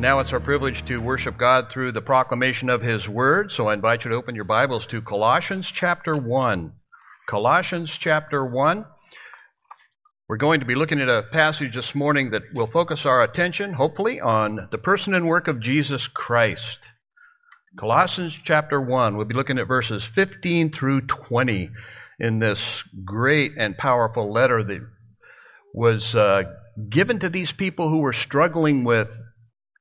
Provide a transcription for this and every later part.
Now it's our privilege to worship God through the proclamation of His Word. So I invite you to open your Bibles to Colossians chapter 1. Colossians chapter 1. We're going to be looking at a passage this morning that will focus our attention, hopefully, on the person and work of Jesus Christ. Colossians chapter 1. We'll be looking at verses 15 through 20 in this great and powerful letter that was uh, given to these people who were struggling with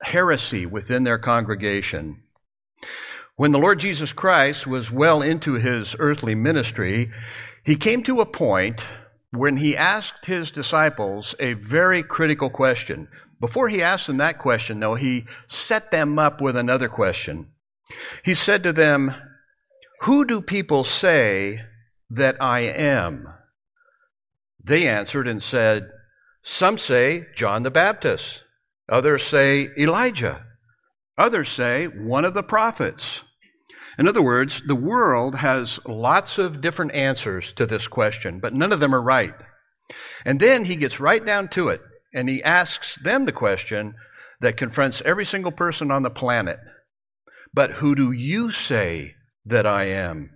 heresy within their congregation. When the Lord Jesus Christ was well into his earthly ministry, he came to a point when he asked his disciples a very critical question. Before he asked them that question, though, he set them up with another question. He said to them, Who do people say that I am? They answered and said, Some say John the Baptist. Others say Elijah. Others say one of the prophets. In other words, the world has lots of different answers to this question, but none of them are right. And then he gets right down to it, and he asks them the question that confronts every single person on the planet. But who do you say that I am?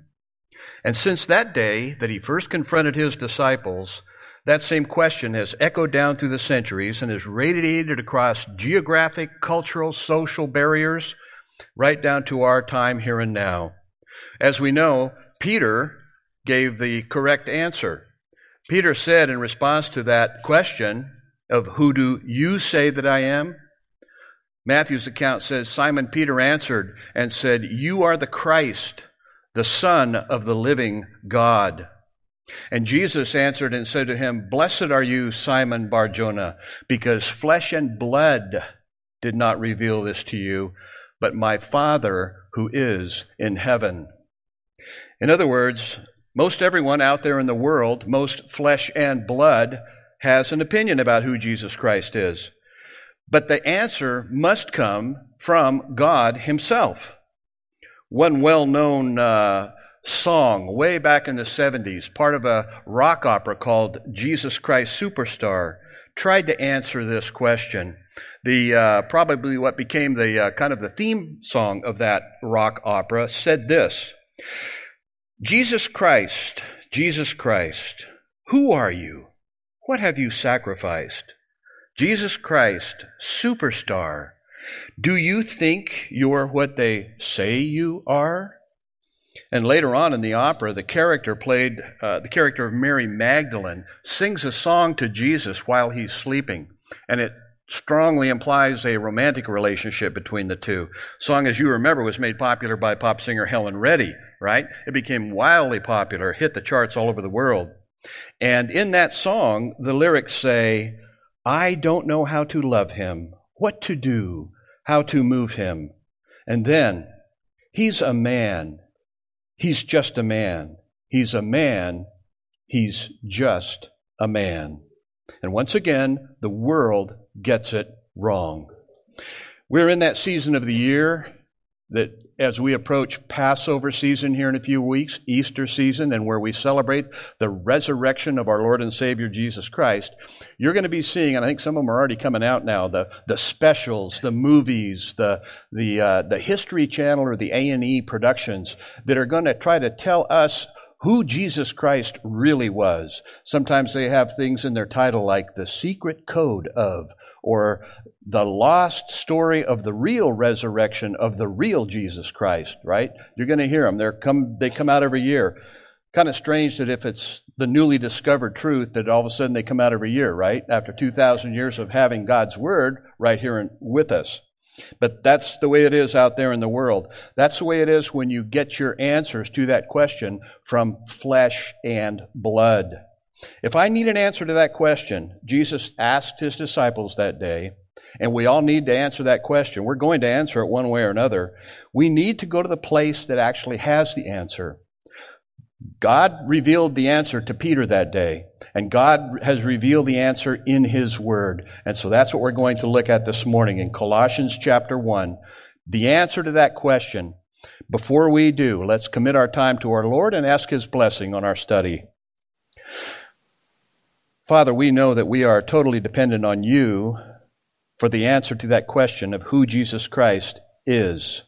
And since that day that he first confronted his disciples, that same question has echoed down through the centuries and has radiated across geographic, cultural, social barriers, right down to our time here and now. As we know, Peter gave the correct answer. Peter said in response to that question of who do you say that I am? Matthew's account says Simon Peter answered and said, You are the Christ, the Son of the living God. And Jesus answered and said to him, Blessed are you, Simon Barjona, because flesh and blood did not reveal this to you, but my Father who is in heaven. In other words, most everyone out there in the world, most flesh and blood, has an opinion about who Jesus Christ is. But the answer must come from God Himself. One well known uh, song way back in the 70s, part of a rock opera called Jesus Christ Superstar, tried to answer this question. The uh, probably what became the uh, kind of the theme song of that rock opera said this: Jesus Christ, Jesus Christ, who are you? What have you sacrificed? Jesus Christ, superstar, do you think you're what they say you are? And later on in the opera, the character played, uh, the character of Mary Magdalene, sings a song to Jesus while he's sleeping. And it strongly implies a romantic relationship between the two. Song, as you remember, was made popular by pop singer Helen Reddy, right? It became wildly popular, hit the charts all over the world. And in that song, the lyrics say, I don't know how to love him, what to do, how to move him. And then, he's a man He's just a man. He's a man. He's just a man. And once again, the world gets it wrong. We're in that season of the year that as we approach Passover season here in a few weeks, Easter season, and where we celebrate the resurrection of our Lord and Savior Jesus Christ, you're going to be seeing, and I think some of them are already coming out now, the, the specials, the movies, the, the, uh, the History Channel or the A&E productions that are going to try to tell us who Jesus Christ really was. Sometimes they have things in their title like The Secret Code of, or the lost story of the real resurrection of the real Jesus Christ, right? You're going to hear them. They're come, they come out every year. Kind of strange that if it's the newly discovered truth, that all of a sudden they come out every year, right? After 2,000 years of having God's Word right here in, with us. But that's the way it is out there in the world. That's the way it is when you get your answers to that question from flesh and blood. If I need an answer to that question, Jesus asked his disciples that day, And we all need to answer that question. We're going to answer it one way or another. We need to go to the place that actually has the answer. God revealed the answer to Peter that day, and God has revealed the answer in His Word. And so that's what we're going to look at this morning in Colossians chapter 1. The answer to that question. Before we do, let's commit our time to our Lord and ask His blessing on our study. Father, we know that we are totally dependent on you for the answer to that question of who Jesus Christ is.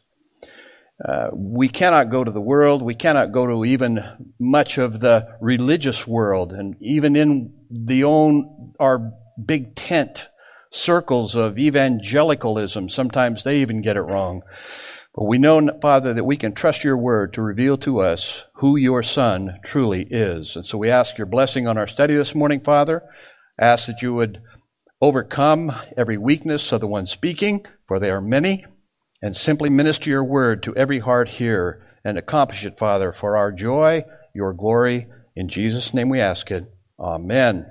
Uh, we cannot go to the world. We cannot go to even much of the religious world, and even in the own our big tent circles of evangelicalism. Sometimes they even get it wrong. But we know, Father, that we can trust your word to reveal to us who your Son truly is. And so we ask your blessing on our study this morning, Father. Ask that you would overcome every weakness of the one speaking, for they are many and simply minister your word to every heart here and accomplish it, Father, for our joy, your glory. In Jesus' name we ask it. Amen.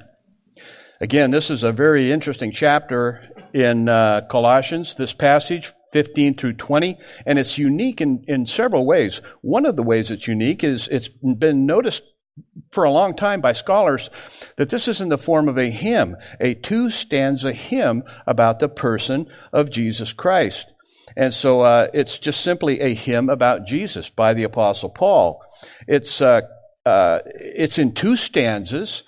Again, this is a very interesting chapter in uh, Colossians, this passage, 15 through 20, and it's unique in, in several ways. One of the ways it's unique is it's been noticed for a long time by scholars that this is in the form of a hymn, a two stanza hymn about the person of Jesus Christ. And so uh, it's just simply a hymn about Jesus by the Apostle Paul. It's, uh, uh, it's in two stanzas,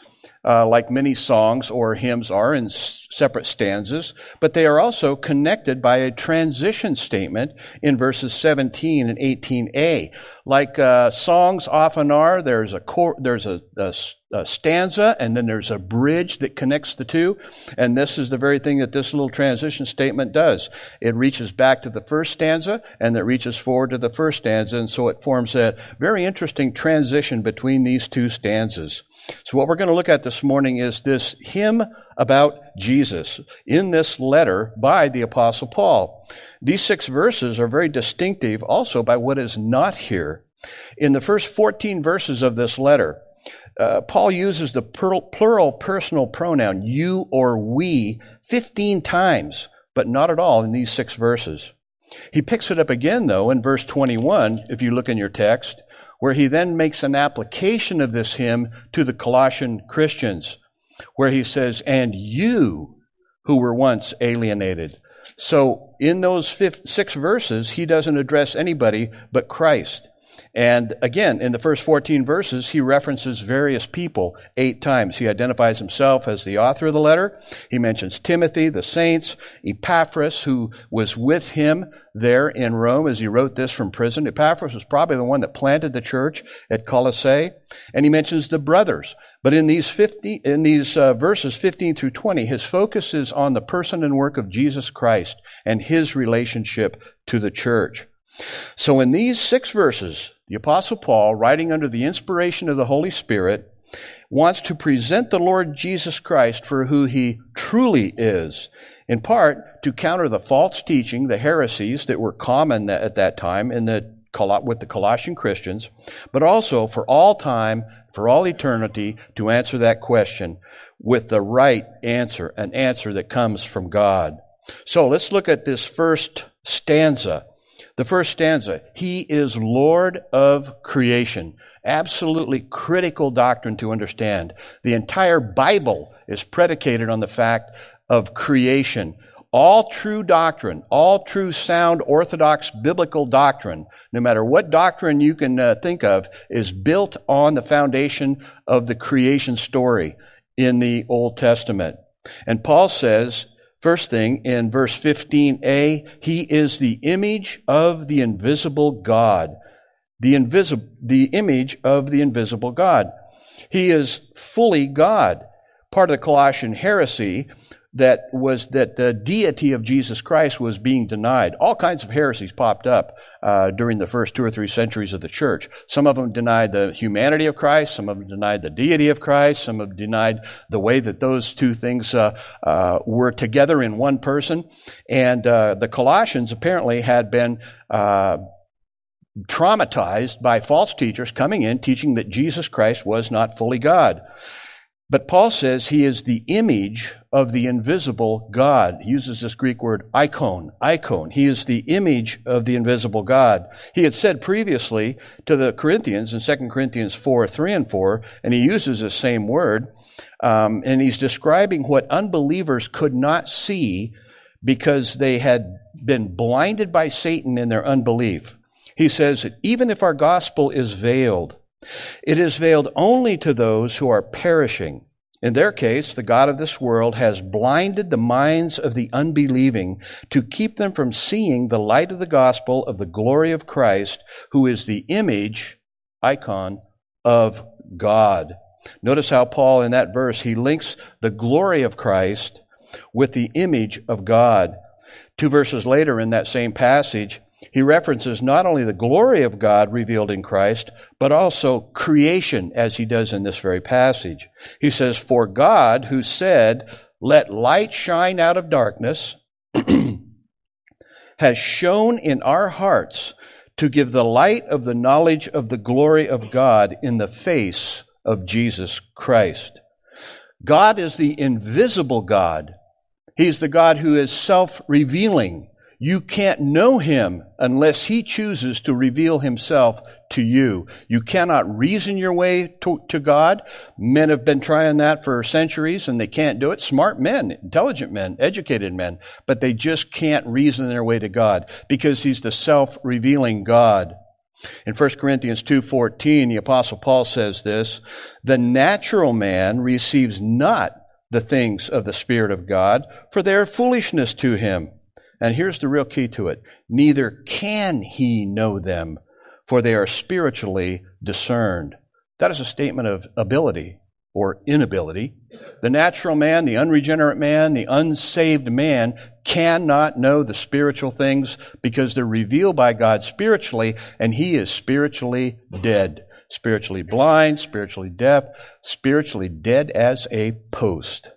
uh, like many songs or hymns are in s- separate stanzas, but they are also connected by a transition statement in verses 17 and 18a. Like uh, songs often are, there's a, cor- there's a, a a stanza and then there's a bridge that connects the two. And this is the very thing that this little transition statement does. It reaches back to the first stanza and it reaches forward to the first stanza. And so it forms a very interesting transition between these two stanzas. So what we're going to look at this morning is this hymn about Jesus in this letter by the apostle Paul. These six verses are very distinctive also by what is not here. In the first 14 verses of this letter, uh, Paul uses the plural personal pronoun, you or we, 15 times, but not at all in these six verses. He picks it up again, though, in verse 21, if you look in your text, where he then makes an application of this hymn to the Colossian Christians, where he says, And you who were once alienated. So in those six verses, he doesn't address anybody but Christ. And again, in the first 14 verses, he references various people eight times. He identifies himself as the author of the letter. He mentions Timothy, the saints, Epaphras, who was with him there in Rome as he wrote this from prison. Epaphras was probably the one that planted the church at Colossae. And he mentions the brothers. But in these 50, in these uh, verses 15 through 20, his focus is on the person and work of Jesus Christ and his relationship to the church. So in these six verses, the Apostle Paul, writing under the inspiration of the Holy Spirit, wants to present the Lord Jesus Christ for who he truly is, in part to counter the false teaching, the heresies that were common at that time in the, with the Colossian Christians, but also for all time, for all eternity, to answer that question with the right answer, an answer that comes from God. So let's look at this first stanza the first stanza, He is Lord of creation. Absolutely critical doctrine to understand. The entire Bible is predicated on the fact of creation. All true doctrine, all true sound orthodox biblical doctrine, no matter what doctrine you can uh, think of, is built on the foundation of the creation story in the Old Testament. And Paul says, First thing, in verse 15a, he is the image of the invisible God. The invisible, the image of the invisible God. He is fully God. Part of the Colossian heresy that was that the deity of Jesus Christ was being denied. All kinds of heresies popped up uh, during the first two or three centuries of the church. Some of them denied the humanity of Christ. Some of them denied the deity of Christ. Some of them denied the way that those two things uh, uh, were together in one person. And uh, the Colossians apparently had been uh, traumatized by false teachers coming in teaching that Jesus Christ was not fully God. But Paul says he is the image of the invisible God. He uses this Greek word icon, icon. He is the image of the invisible God. He had said previously to the Corinthians in 2 Corinthians 4, 3 and 4, and he uses the same word, um, and he's describing what unbelievers could not see because they had been blinded by Satan in their unbelief. He says, that even if our gospel is veiled, it is veiled only to those who are perishing. In their case, the God of this world has blinded the minds of the unbelieving to keep them from seeing the light of the gospel of the glory of Christ, who is the image, icon, of God. Notice how Paul, in that verse, he links the glory of Christ with the image of God. Two verses later in that same passage, he references not only the glory of God revealed in Christ, but also creation, as he does in this very passage. He says, For God, who said, Let light shine out of darkness, has shone in our hearts to give the light of the knowledge of the glory of God in the face of Jesus Christ. God is the invisible God. He's the God who is self revealing. You can't know him unless he chooses to reveal himself to you. You cannot reason your way to, to, God. Men have been trying that for centuries and they can't do it. Smart men, intelligent men, educated men, but they just can't reason their way to God because he's the self-revealing God. In 1 Corinthians 2:14, the apostle Paul says this, "The natural man receives not the things of the spirit of God, for they are foolishness to him." And here's the real key to it neither can he know them, for they are spiritually discerned. That is a statement of ability or inability. The natural man, the unregenerate man, the unsaved man cannot know the spiritual things because they're revealed by God spiritually, and he is spiritually dead. Spiritually blind, spiritually deaf, spiritually dead as a post.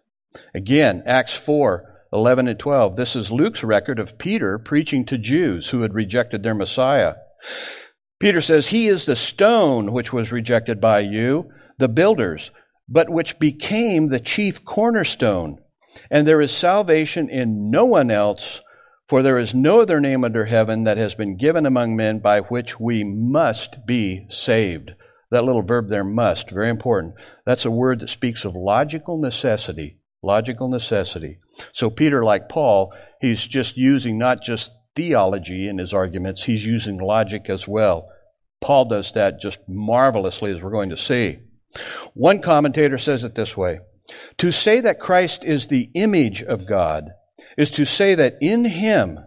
Again, Acts 4, 11 and 12. This is Luke's record of Peter preaching to Jews who had rejected their Messiah. Peter says, He is the stone which was rejected by you, the builders, but which became the chief cornerstone. And there is salvation in no one else, for there is no other name under heaven that has been given among men by which we must be saved. That little verb there, must, very important. That's a word that speaks of logical necessity. Logical necessity. So Peter, like Paul, he's just using not just theology in his arguments, he's using logic as well. Paul does that just marvelously, as we're going to see. One commentator says it this way To say that Christ is the image of God is to say that in him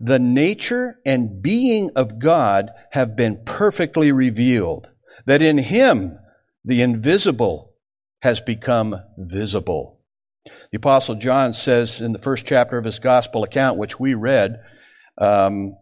the nature and being of God have been perfectly revealed, that in him the invisible has become visible. The Apostle John says in the first chapter of his gospel account, which we read, um,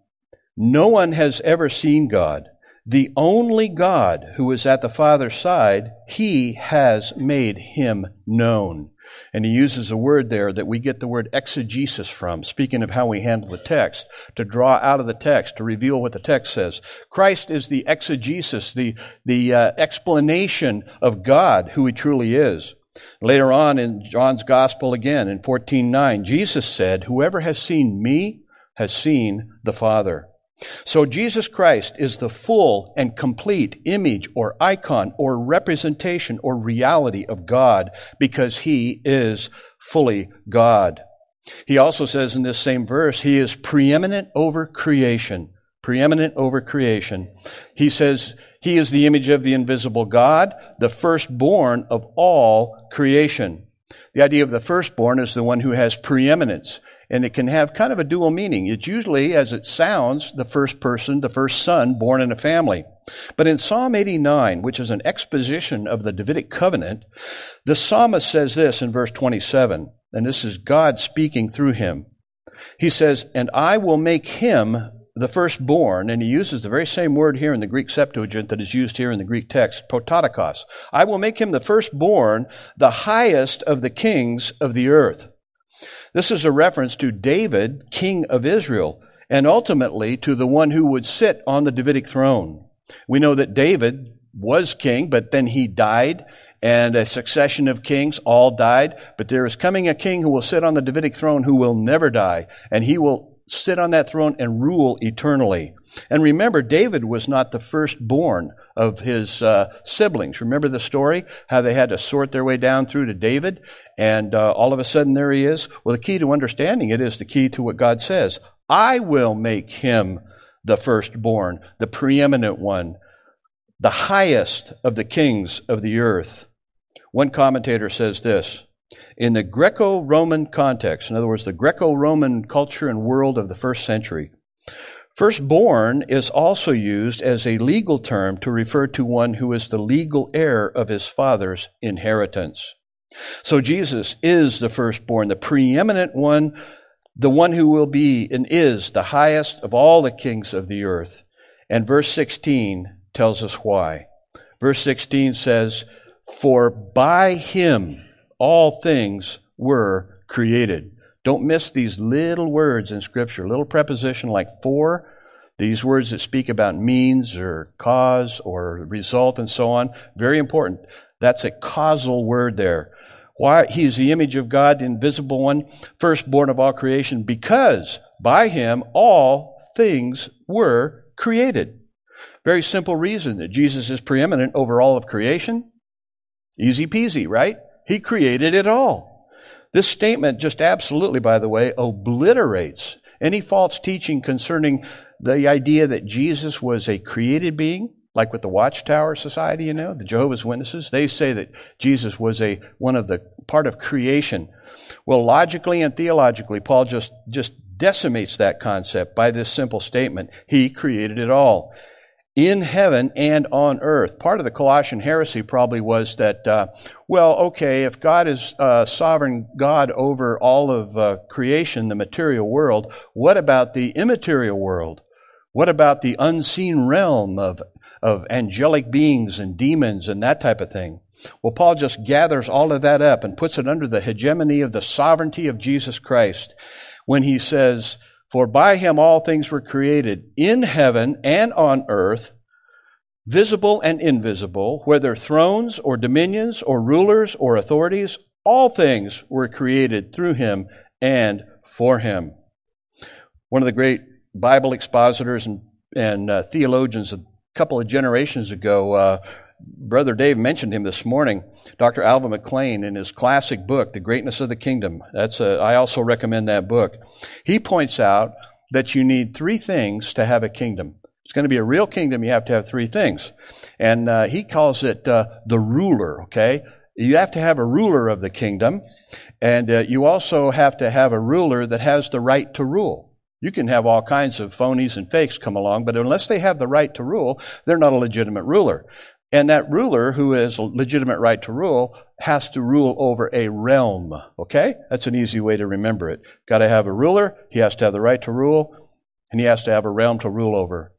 No one has ever seen God. The only God who is at the Father's side, he has made him known. And he uses a word there that we get the word exegesis from, speaking of how we handle the text, to draw out of the text, to reveal what the text says. Christ is the exegesis, the, the uh, explanation of God, who he truly is. Later on in John's Gospel again, in 14.9, Jesus said, Whoever has seen me has seen the Father. So Jesus Christ is the full and complete image or icon or representation or reality of God because he is fully God. He also says in this same verse, he is preeminent over creation. Preeminent over creation. He says he is the image of the invisible God, the firstborn of all creation. The idea of the firstborn is the one who has preeminence, and it can have kind of a dual meaning. It's usually, as it sounds, the first person, the first son born in a family. But in Psalm 89, which is an exposition of the Davidic covenant, the psalmist says this in verse 27, and this is God speaking through him. He says, And I will make him the firstborn, and he uses the very same word here in the Greek Septuagint that is used here in the Greek text, prototokos. I will make him the firstborn, the highest of the kings of the earth. This is a reference to David, king of Israel, and ultimately to the one who would sit on the Davidic throne. We know that David was king, but then he died and a succession of kings all died, but there is coming a king who will sit on the Davidic throne who will never die, and he will sit on that throne and rule eternally. And remember, David was not the firstborn of his uh, siblings. Remember the story? How they had to sort their way down through to David, and uh, all of a sudden there he is. Well, the key to understanding it is the key to what God says. I will make him the firstborn, the preeminent one, the highest of the kings of the earth. One commentator says this In the Greco Roman context, in other words, the Greco Roman culture and world of the first century, Firstborn is also used as a legal term to refer to one who is the legal heir of his father's inheritance. So Jesus is the firstborn, the preeminent one, the one who will be and is the highest of all the kings of the earth. And verse 16 tells us why. Verse 16 says, For by him all things were created. Don't miss these little words in Scripture, little preposition like for, these words that speak about means or cause or result and so on. Very important. That's a causal word there. Why? He is the image of God, the invisible one, firstborn of all creation, because by him all things were created. Very simple reason that Jesus is preeminent over all of creation. Easy peasy, right? He created it all. This statement just absolutely, by the way, obliterates any false teaching concerning the idea that Jesus was a created being, like with the Watchtower Society, you know, the Jehovah's Witnesses. They say that Jesus was a one of the part of creation. Well, logically and theologically, Paul just just decimates that concept by this simple statement: He created it all in heaven and on earth. Part of the Colossian heresy probably was that, uh, well, okay, if God is uh, sovereign God over all of uh, creation, the material world, what about the immaterial world? What about the unseen realm of, of angelic beings and demons and that type of thing? Well, Paul just gathers all of that up and puts it under the hegemony of the sovereignty of Jesus Christ when he says, for by him all things were created in heaven and on earth, visible and invisible, whether thrones or dominions or rulers or authorities, all things were created through him and for him. One of the great Bible expositors and, and uh, theologians a couple of generations ago, uh, Brother Dave mentioned him this morning, Dr. Alvin McClain, in his classic book, The Greatness of the Kingdom. That's a, I also recommend that book. He points out that you need three things to have a kingdom. It's going to be a real kingdom, you have to have three things. And uh, he calls it uh, the ruler, okay? You have to have a ruler of the kingdom, and uh, you also have to have a ruler that has the right to rule. You can have all kinds of phonies and fakes come along, but unless they have the right to rule, they're not a legitimate ruler. And that ruler, who has a legitimate right to rule, has to rule over a realm. Okay? That's an easy way to remember it. Got to have a ruler, he has to have the right to rule, and he has to have a realm to rule over.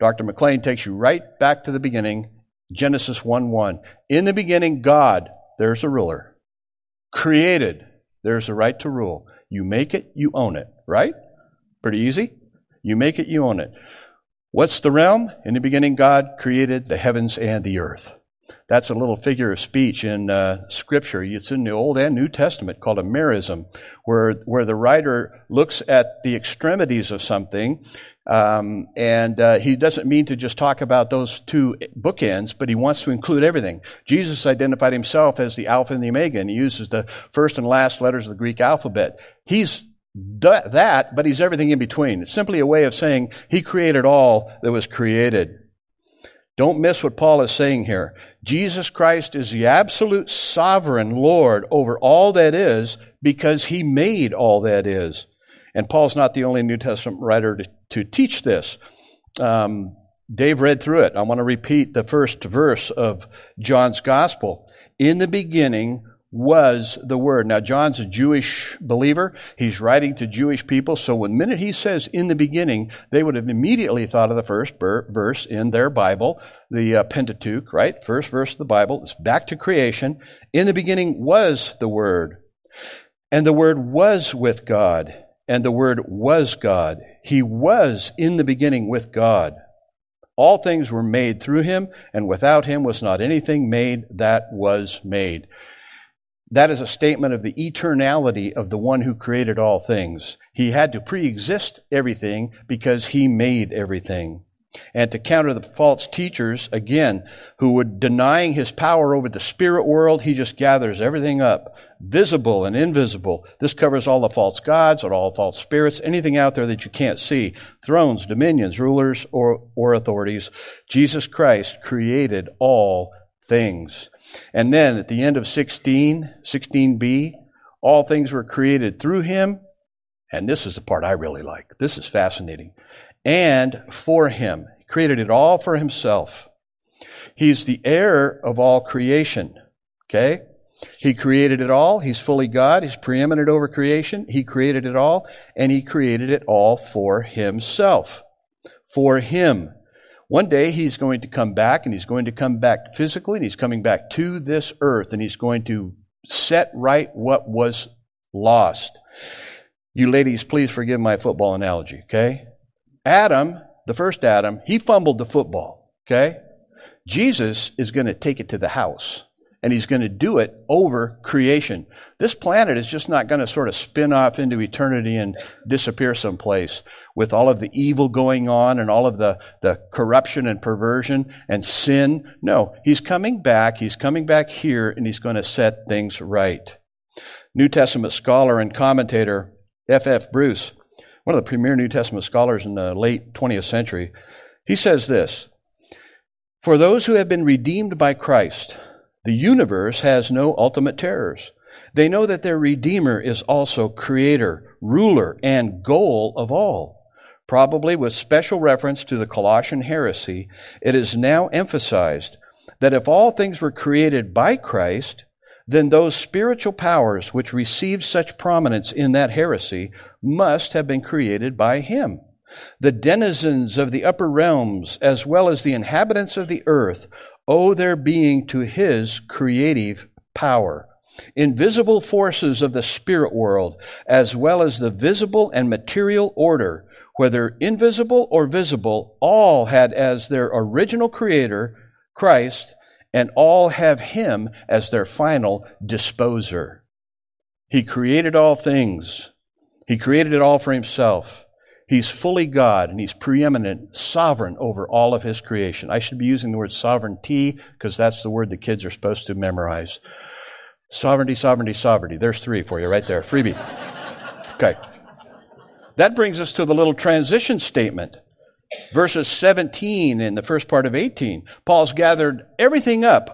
Dr. McClain takes you right back to the beginning, Genesis 1 1. In the beginning, God, there's a ruler. Created, there's a right to rule. You make it, you own it, right? Pretty easy. You make it, you own it. What's the realm? In the beginning, God created the heavens and the earth. That's a little figure of speech in uh, Scripture. It's in the Old and New Testament called a merism, where, where the writer looks at the extremities of something, um, and uh, he doesn't mean to just talk about those two bookends, but he wants to include everything. Jesus identified himself as the Alpha and the Omega, and he uses the first and last letters of the Greek alphabet. He's that, but he's everything in between. It's simply a way of saying he created all that was created. Don't miss what Paul is saying here. Jesus Christ is the absolute sovereign Lord over all that is because he made all that is. And Paul's not the only New Testament writer to, to teach this. Um, Dave read through it. I want to repeat the first verse of John's Gospel. In the beginning was the Word. Now, John's a Jewish believer. He's writing to Jewish people. So, the minute he says in the beginning, they would have immediately thought of the first verse in their Bible, the uh, Pentateuch, right? First verse of the Bible. It's back to creation. In the beginning was the Word. And the Word was with God. And the Word was God. He was in the beginning with God. All things were made through him, and without him was not anything made that was made. That is a statement of the eternality of the one who created all things. He had to pre-exist everything because he made everything. And to counter the false teachers, again, who would denying his power over the spirit world, he just gathers everything up, visible and invisible. This covers all the false gods and all false spirits, anything out there that you can't see. Thrones, dominions, rulers, or, or authorities. Jesus Christ created all things. And then at the end of 16, 16b, all things were created through him. And this is the part I really like. This is fascinating and for him. He created it all for himself. He's the heir of all creation. Okay? He created it all. He's fully God. He's preeminent over creation. He created it all, and he created it all for himself. For him. One day he's going to come back, and he's going to come back physically, and he's coming back to this earth, and he's going to set right what was lost. You ladies, please forgive my football analogy, okay? Adam, the first Adam, he fumbled the football, okay? Jesus is going to take it to the house and he's going to do it over creation. This planet is just not going to sort of spin off into eternity and disappear someplace with all of the evil going on and all of the, the corruption and perversion and sin. No, he's coming back. He's coming back here and he's going to set things right. New Testament scholar and commentator F. F. Bruce one of the premier New Testament scholars in the late 20th century, he says this For those who have been redeemed by Christ, the universe has no ultimate terrors. They know that their Redeemer is also creator, ruler, and goal of all. Probably with special reference to the Colossian heresy, it is now emphasized that if all things were created by Christ, then those spiritual powers which received such prominence in that heresy must have been created by him. The denizens of the upper realms, as well as the inhabitants of the earth, owe their being to his creative power. Invisible forces of the spirit world, as well as the visible and material order, whether invisible or visible, all had as their original creator Christ, and all have him as their final disposer. He created all things he created it all for himself. He's fully God and he's preeminent, sovereign over all of his creation. I should be using the word sovereignty because that's the word the kids are supposed to memorize. Sovereignty, sovereignty, sovereignty. There's three for you right there. Freebie. Okay. That brings us to the little transition statement. Verses 17 in the first part of 18. Paul's gathered everything up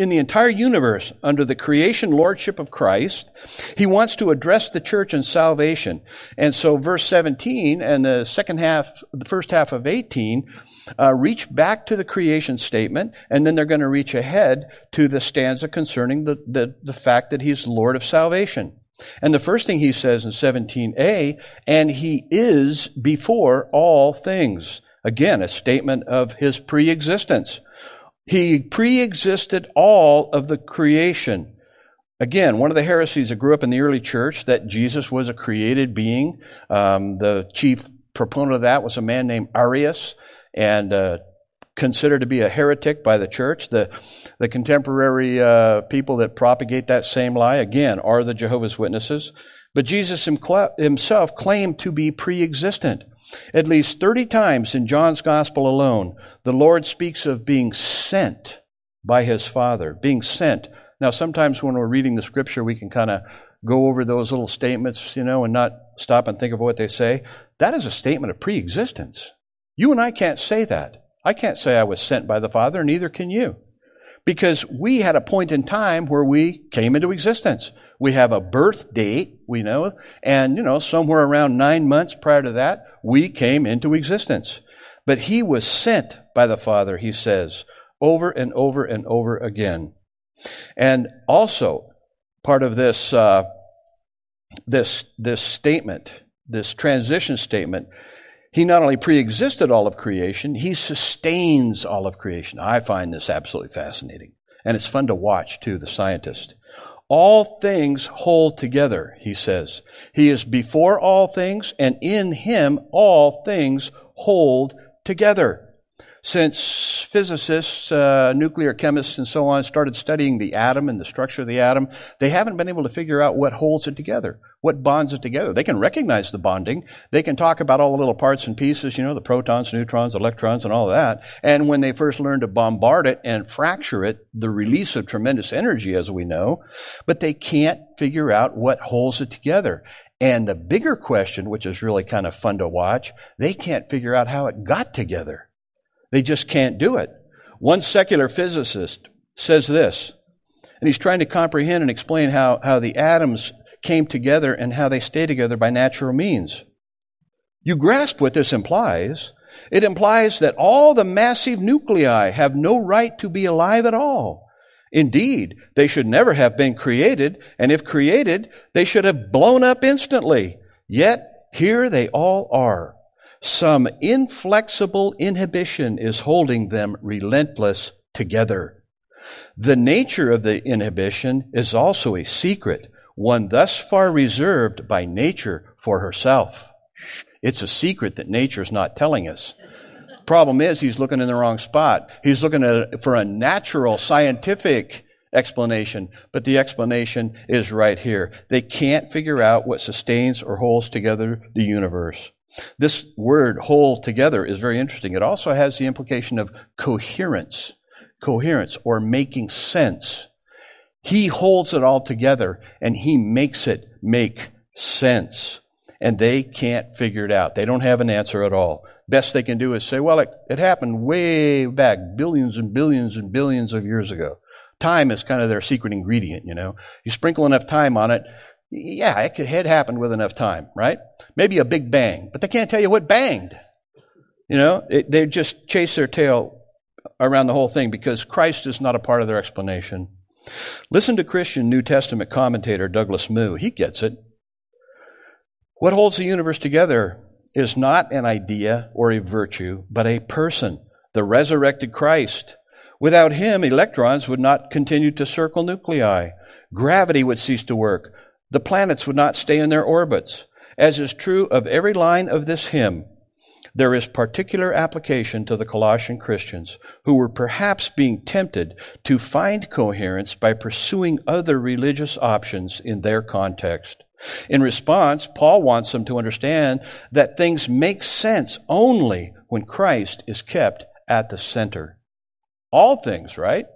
in the entire universe under the creation lordship of Christ. He wants to address the church in salvation. And so verse 17 and the second half, the first half of 18, uh, reach back to the creation statement, and then they're going to reach ahead to the stanza concerning the, the, the fact that he's Lord of salvation. And the first thing he says in 17a, and he is before all things. Again, a statement of his pre-existence. He pre-existed all of the creation. Again, one of the heresies that grew up in the early church that Jesus was a created being. Um, the chief proponent of that was a man named Arius, and uh, considered to be a heretic by the church. The, the contemporary uh, people that propagate that same lie, again, are the Jehovah's Witnesses. But Jesus himself claimed to be pre existent. At least 30 times in John's Gospel alone, the Lord speaks of being sent by his Father, being sent. Now, sometimes when we're reading the scripture, we can kind of go over those little statements, you know, and not stop and think of what they say. That is a statement of pre existence. You and I can't say that. I can't say I was sent by the Father, neither can you. Because we had a point in time where we came into existence. We have a birth date, we know, and, you know, somewhere around nine months prior to that, we came into existence. But he was sent by the Father, he says, over and over and over again. And also, part of this, uh, this, this statement, this transition statement, he not only pre-existed all of creation, he sustains all of creation. I find this absolutely fascinating. And it's fun to watch, too, the scientist. All things hold together, he says. He is before all things, and in him all things hold together. Since physicists, uh, nuclear chemists, and so on started studying the atom and the structure of the atom, they haven't been able to figure out what holds it together, what bonds it together. They can recognize the bonding. They can talk about all the little parts and pieces, you know, the protons, neutrons, electrons, and all that. And when they first learned to bombard it and fracture it, the release of tremendous energy, as we know, but they can't figure out what holds it together. And the bigger question, which is really kind of fun to watch, they can't figure out how it got together. They just can't do it. One secular physicist says this, and he's trying to comprehend and explain how, how the atoms came together and how they stay together by natural means. You grasp what this implies. It implies that all the massive nuclei have no right to be alive at all. Indeed, they should never have been created, and if created, they should have blown up instantly. Yet, here they all are. Some inflexible inhibition is holding them relentless together. The nature of the inhibition is also a secret, one thus far reserved by nature for herself. It's a secret that nature is not telling us. Problem is, he's looking in the wrong spot. He's looking at, for a natural, scientific explanation, but the explanation is right here. They can't figure out what sustains or holds together the universe. This word whole together is very interesting. It also has the implication of coherence, coherence or making sense. He holds it all together and he makes it make sense. And they can't figure it out. They don't have an answer at all. Best they can do is say, well, it, it happened way back, billions and billions and billions of years ago. Time is kind of their secret ingredient, you know. You sprinkle enough time on it, yeah, it could had happened with enough time, right? Maybe a big bang, but they can't tell you what banged. You know, it, they just chase their tail around the whole thing because Christ is not a part of their explanation. Listen to Christian New Testament commentator Douglas Moo. He gets it. What holds the universe together is not an idea or a virtue, but a person, the resurrected Christ. Without him, electrons would not continue to circle nuclei. Gravity would cease to work. The planets would not stay in their orbits. As is true of every line of this hymn, there is particular application to the Colossian Christians who were perhaps being tempted to find coherence by pursuing other religious options in their context. In response, Paul wants them to understand that things make sense only when Christ is kept at the center. All things, right?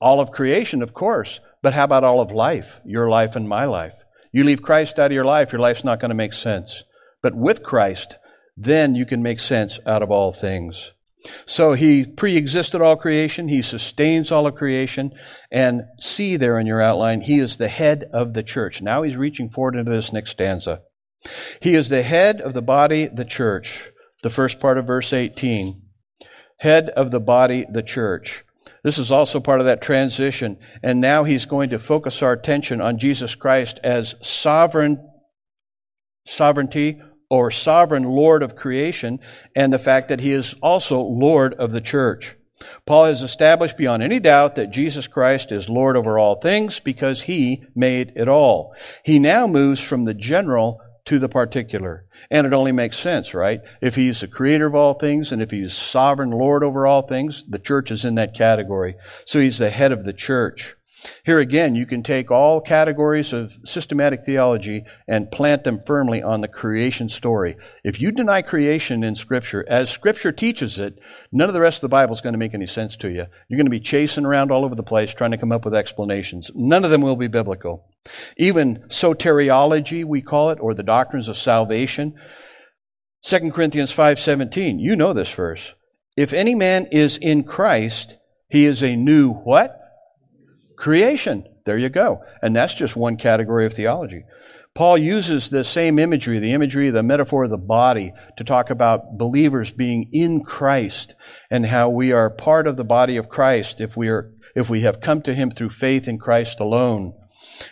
All of creation, of course, but how about all of life? Your life and my life. You leave Christ out of your life, your life's not going to make sense. But with Christ, then you can make sense out of all things. So he pre-existed all creation, he sustains all of creation, and see there in your outline, he is the head of the church. Now he's reaching forward into this next stanza. He is the head of the body, the church. The first part of verse 18. Head of the body, the church. This is also part of that transition. And now he's going to focus our attention on Jesus Christ as sovereign, sovereignty or sovereign Lord of creation and the fact that he is also Lord of the church. Paul has established beyond any doubt that Jesus Christ is Lord over all things because he made it all. He now moves from the general to the particular. And it only makes sense, right? If he's the creator of all things and if he's sovereign Lord over all things, the church is in that category. So he's the head of the church. Here again, you can take all categories of systematic theology and plant them firmly on the creation story. If you deny creation in Scripture, as Scripture teaches it, none of the rest of the Bible is going to make any sense to you. You're going to be chasing around all over the place trying to come up with explanations. None of them will be biblical. Even soteriology, we call it, or the doctrines of salvation. 2 Corinthians 5:17. You know this verse. If any man is in Christ, he is a new what? Creation. There you go. And that's just one category of theology. Paul uses the same imagery, the imagery, the metaphor of the body, to talk about believers being in Christ and how we are part of the body of Christ if we are, if we have come to Him through faith in Christ alone.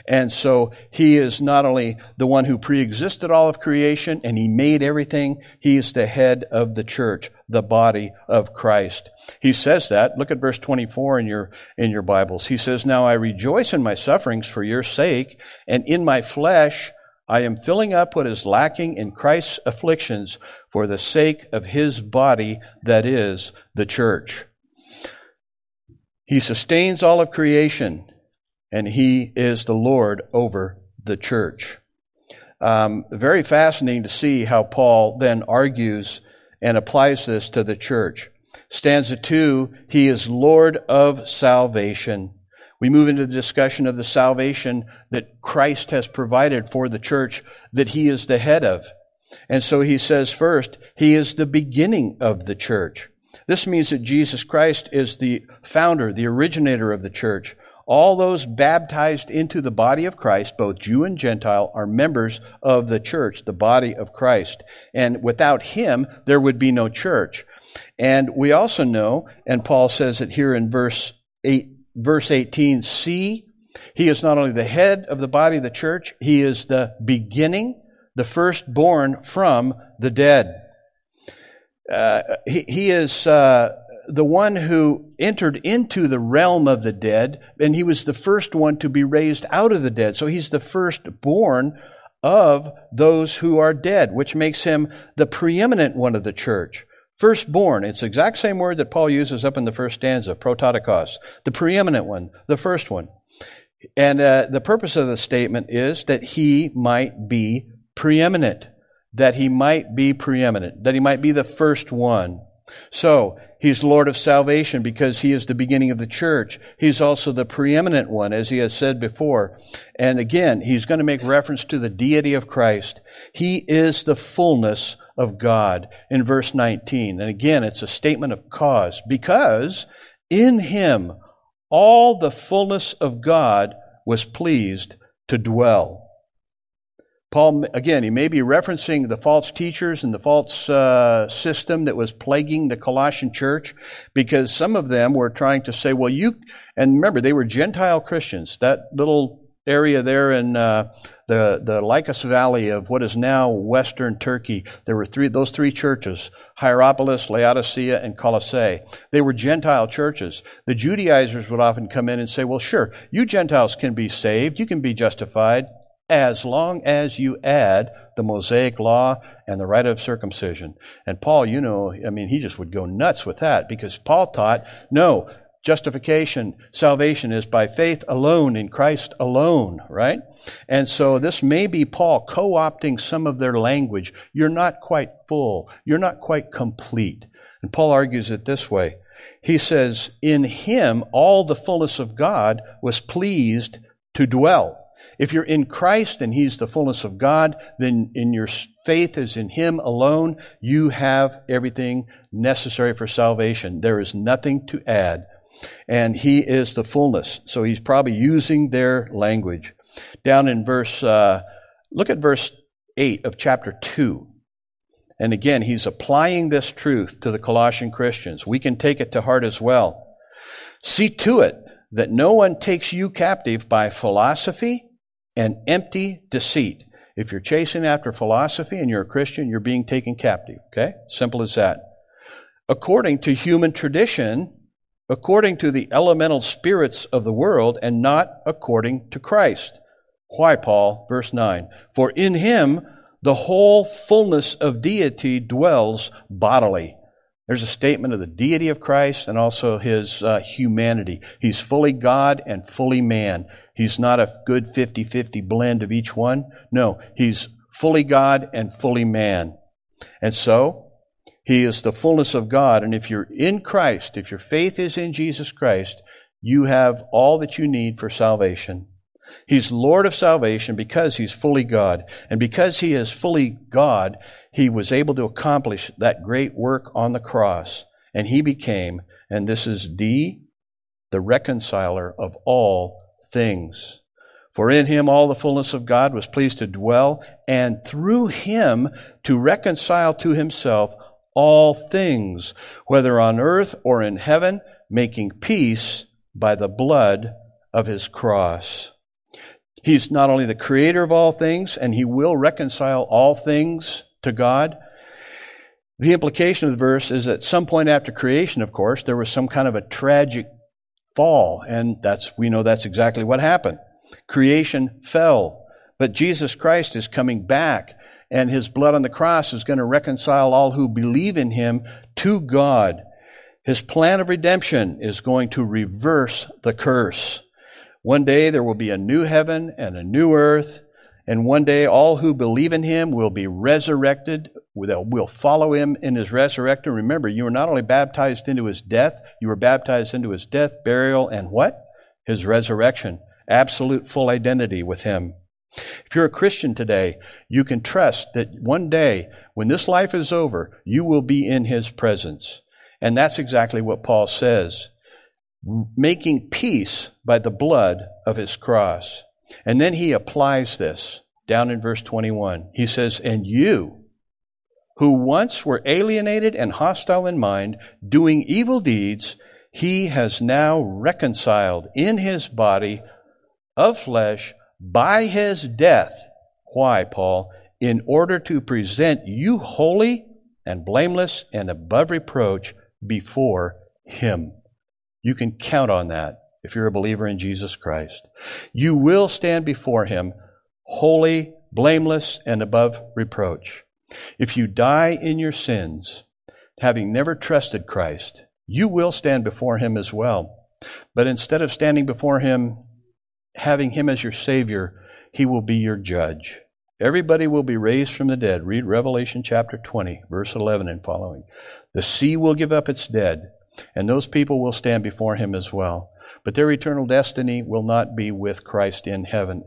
And so he is not only the one who preexisted all of creation and he made everything, he is the head of the church, the body of Christ. He says that. Look at verse 24 in your, in your Bibles. He says, Now I rejoice in my sufferings for your sake, and in my flesh I am filling up what is lacking in Christ's afflictions for the sake of his body, that is, the church. He sustains all of creation, and he is the Lord over the church. Um, very fascinating to see how Paul then argues and applies this to the church. Stanza two, he is Lord of salvation. We move into the discussion of the salvation that Christ has provided for the church that he is the head of. And so he says first, he is the beginning of the church. This means that Jesus Christ is the founder, the originator of the church. All those baptized into the body of Christ, both Jew and Gentile, are members of the church, the body of Christ. And without him, there would be no church. And we also know, and Paul says it here in verse 8, verse 18, see, he is not only the head of the body of the church, he is the beginning, the firstborn from the dead. Uh, he, he, is uh, the one who entered into the realm of the dead, and he was the first one to be raised out of the dead. So he's the firstborn of those who are dead, which makes him the preeminent one of the church. Firstborn, it's the exact same word that Paul uses up in the first stanza, prototokos, the preeminent one, the first one. And uh, the purpose of the statement is that he might be preeminent, that he might be preeminent, that he might be the first one. So, he's Lord of salvation because he is the beginning of the church. He's also the preeminent one, as he has said before. And again, he's going to make reference to the deity of Christ. He is the fullness of God in verse 19. And again, it's a statement of cause because in him all the fullness of God was pleased to dwell. Paul, again, he may be referencing the false teachers and the false uh, system that was plaguing the Colossian church because some of them were trying to say, well, you, and remember, they were Gentile Christians. That little area there in uh, the the Lycus Valley of what is now Western Turkey. There were three those three churches: Hierapolis, Laodicea, and Colossae. They were Gentile churches. The Judaizers would often come in and say, "Well, sure, you Gentiles can be saved, you can be justified." As long as you add the Mosaic law and the rite of circumcision. And Paul, you know, I mean, he just would go nuts with that because Paul taught, no, Justification, salvation is by faith alone in Christ alone, right? And so this may be Paul co opting some of their language. You're not quite full, you're not quite complete. And Paul argues it this way He says, In him all the fullness of God was pleased to dwell. If you're in Christ and He's the fullness of God, then in your faith is in Him alone, you have everything necessary for salvation. There is nothing to add and he is the fullness. So he's probably using their language. Down in verse, uh, look at verse 8 of chapter 2. And again, he's applying this truth to the Colossian Christians. We can take it to heart as well. See to it that no one takes you captive by philosophy and empty deceit. If you're chasing after philosophy and you're a Christian, you're being taken captive. Okay? Simple as that. According to human tradition according to the elemental spirits of the world and not according to Christ. Why, Paul? Verse 9. For in him the whole fullness of deity dwells bodily. There's a statement of the deity of Christ and also his uh, humanity. He's fully God and fully man. He's not a good 50 50 blend of each one. No, he's fully God and fully man. And so, he is the fullness of God. And if you're in Christ, if your faith is in Jesus Christ, you have all that you need for salvation. He's Lord of salvation because he's fully God. And because he is fully God, he was able to accomplish that great work on the cross. And he became, and this is D, the reconciler of all things. For in him all the fullness of God was pleased to dwell, and through him to reconcile to himself all things, whether on earth or in heaven, making peace by the blood of his cross. He's not only the creator of all things, and he will reconcile all things to God. The implication of the verse is that at some point after creation, of course, there was some kind of a tragic fall, and that's we know that's exactly what happened. Creation fell. but Jesus Christ is coming back, and his blood on the cross is going to reconcile all who believe in him to God. His plan of redemption is going to reverse the curse. One day there will be a new heaven and a new earth, and one day all who believe in him will be resurrected. Will follow him in his resurrection. Remember, you were not only baptized into his death, you were baptized into his death, burial, and what? His resurrection. Absolute full identity with him. If you're a Christian today, you can trust that one day, when this life is over, you will be in his presence. And that's exactly what Paul says making peace by the blood of his cross. And then he applies this down in verse 21. He says, And you, who once were alienated and hostile in mind, doing evil deeds, he has now reconciled in his body of flesh by his death. Why, Paul? In order to present you holy and blameless and above reproach before him. You can count on that if you're a believer in Jesus Christ. You will stand before him holy, blameless, and above reproach. If you die in your sins, having never trusted Christ, you will stand before him as well. But instead of standing before him having him as your Savior, he will be your judge. Everybody will be raised from the dead. Read Revelation chapter 20, verse 11 and following. The sea will give up its dead, and those people will stand before him as well. But their eternal destiny will not be with Christ in heaven.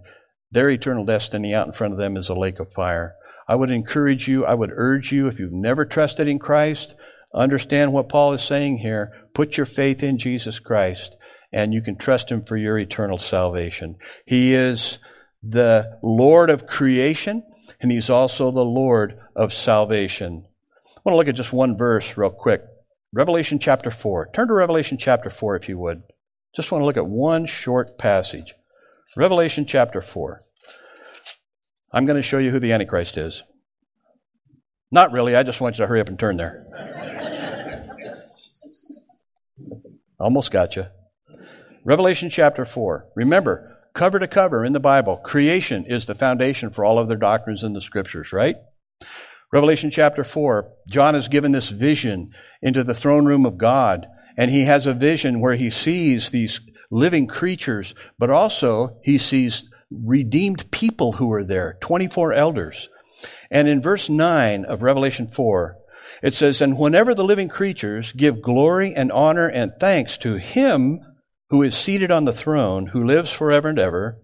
Their eternal destiny out in front of them is a lake of fire. I would encourage you, I would urge you, if you've never trusted in Christ, understand what Paul is saying here. Put your faith in Jesus Christ and you can trust Him for your eternal salvation. He is the Lord of creation, and He's also the Lord of salvation. I want to look at just one verse real quick. Revelation chapter 4. Turn to Revelation chapter 4 if you would. Just want to look at one short passage. Revelation chapter 4. I'm going to show you who the Antichrist is. Not really, I just want you to hurry up and turn there. Almost got you. Revelation chapter 4. Remember, cover to cover in the Bible, creation is the foundation for all of their doctrines in the scriptures, right? Revelation chapter 4, John is given this vision into the throne room of God, and he has a vision where he sees these living creatures, but also he sees redeemed people who are there, 24 elders. And in verse 9 of Revelation 4, it says, And whenever the living creatures give glory and honor and thanks to him who is seated on the throne, who lives forever and ever,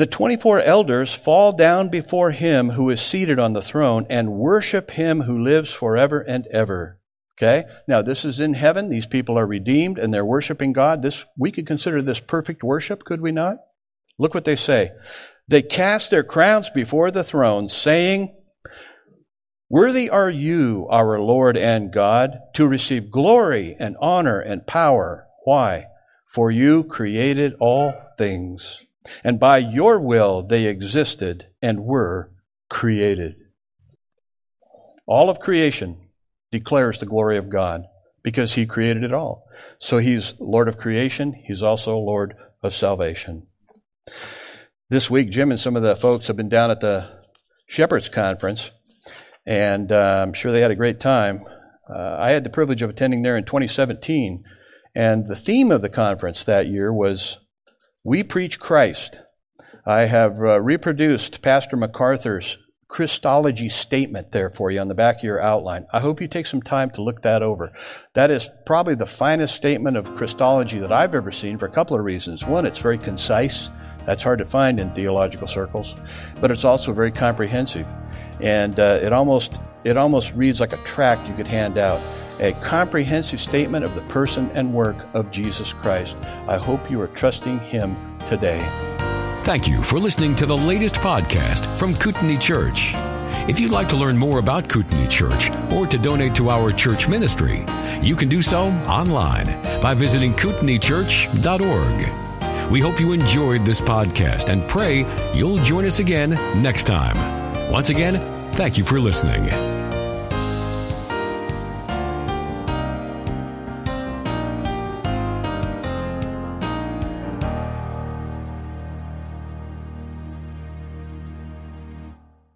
the 24 elders fall down before him who is seated on the throne and worship him who lives forever and ever. Okay? Now, this is in heaven. These people are redeemed and they're worshiping God. This, we could consider this perfect worship, could we not? Look what they say. They cast their crowns before the throne, saying, Worthy are you, our Lord and God, to receive glory and honor and power. Why? For you created all things, and by your will they existed and were created. All of creation declares the glory of God because He created it all. So He's Lord of creation, He's also Lord of salvation. This week, Jim and some of the folks have been down at the Shepherds Conference, and uh, I'm sure they had a great time. Uh, I had the privilege of attending there in 2017 and the theme of the conference that year was We Preach Christ. I have uh, reproduced Pastor MacArthur's Christology statement there for you on the back of your outline. I hope you take some time to look that over. That is probably the finest statement of Christology that I've ever seen for a couple of reasons. One, it's very concise. That's hard to find in theological circles, but it's also very comprehensive, and uh, it almost it almost reads like a tract you could hand out a comprehensive statement of the person and work of Jesus Christ. I hope you are trusting Him today. Thank you for listening to the latest podcast from Kootenai Church. If you'd like to learn more about Kootenai Church or to donate to our church ministry, you can do so online by visiting kootenaichurch.org. We hope you enjoyed this podcast and pray you'll join us again next time. Once again, thank you for listening.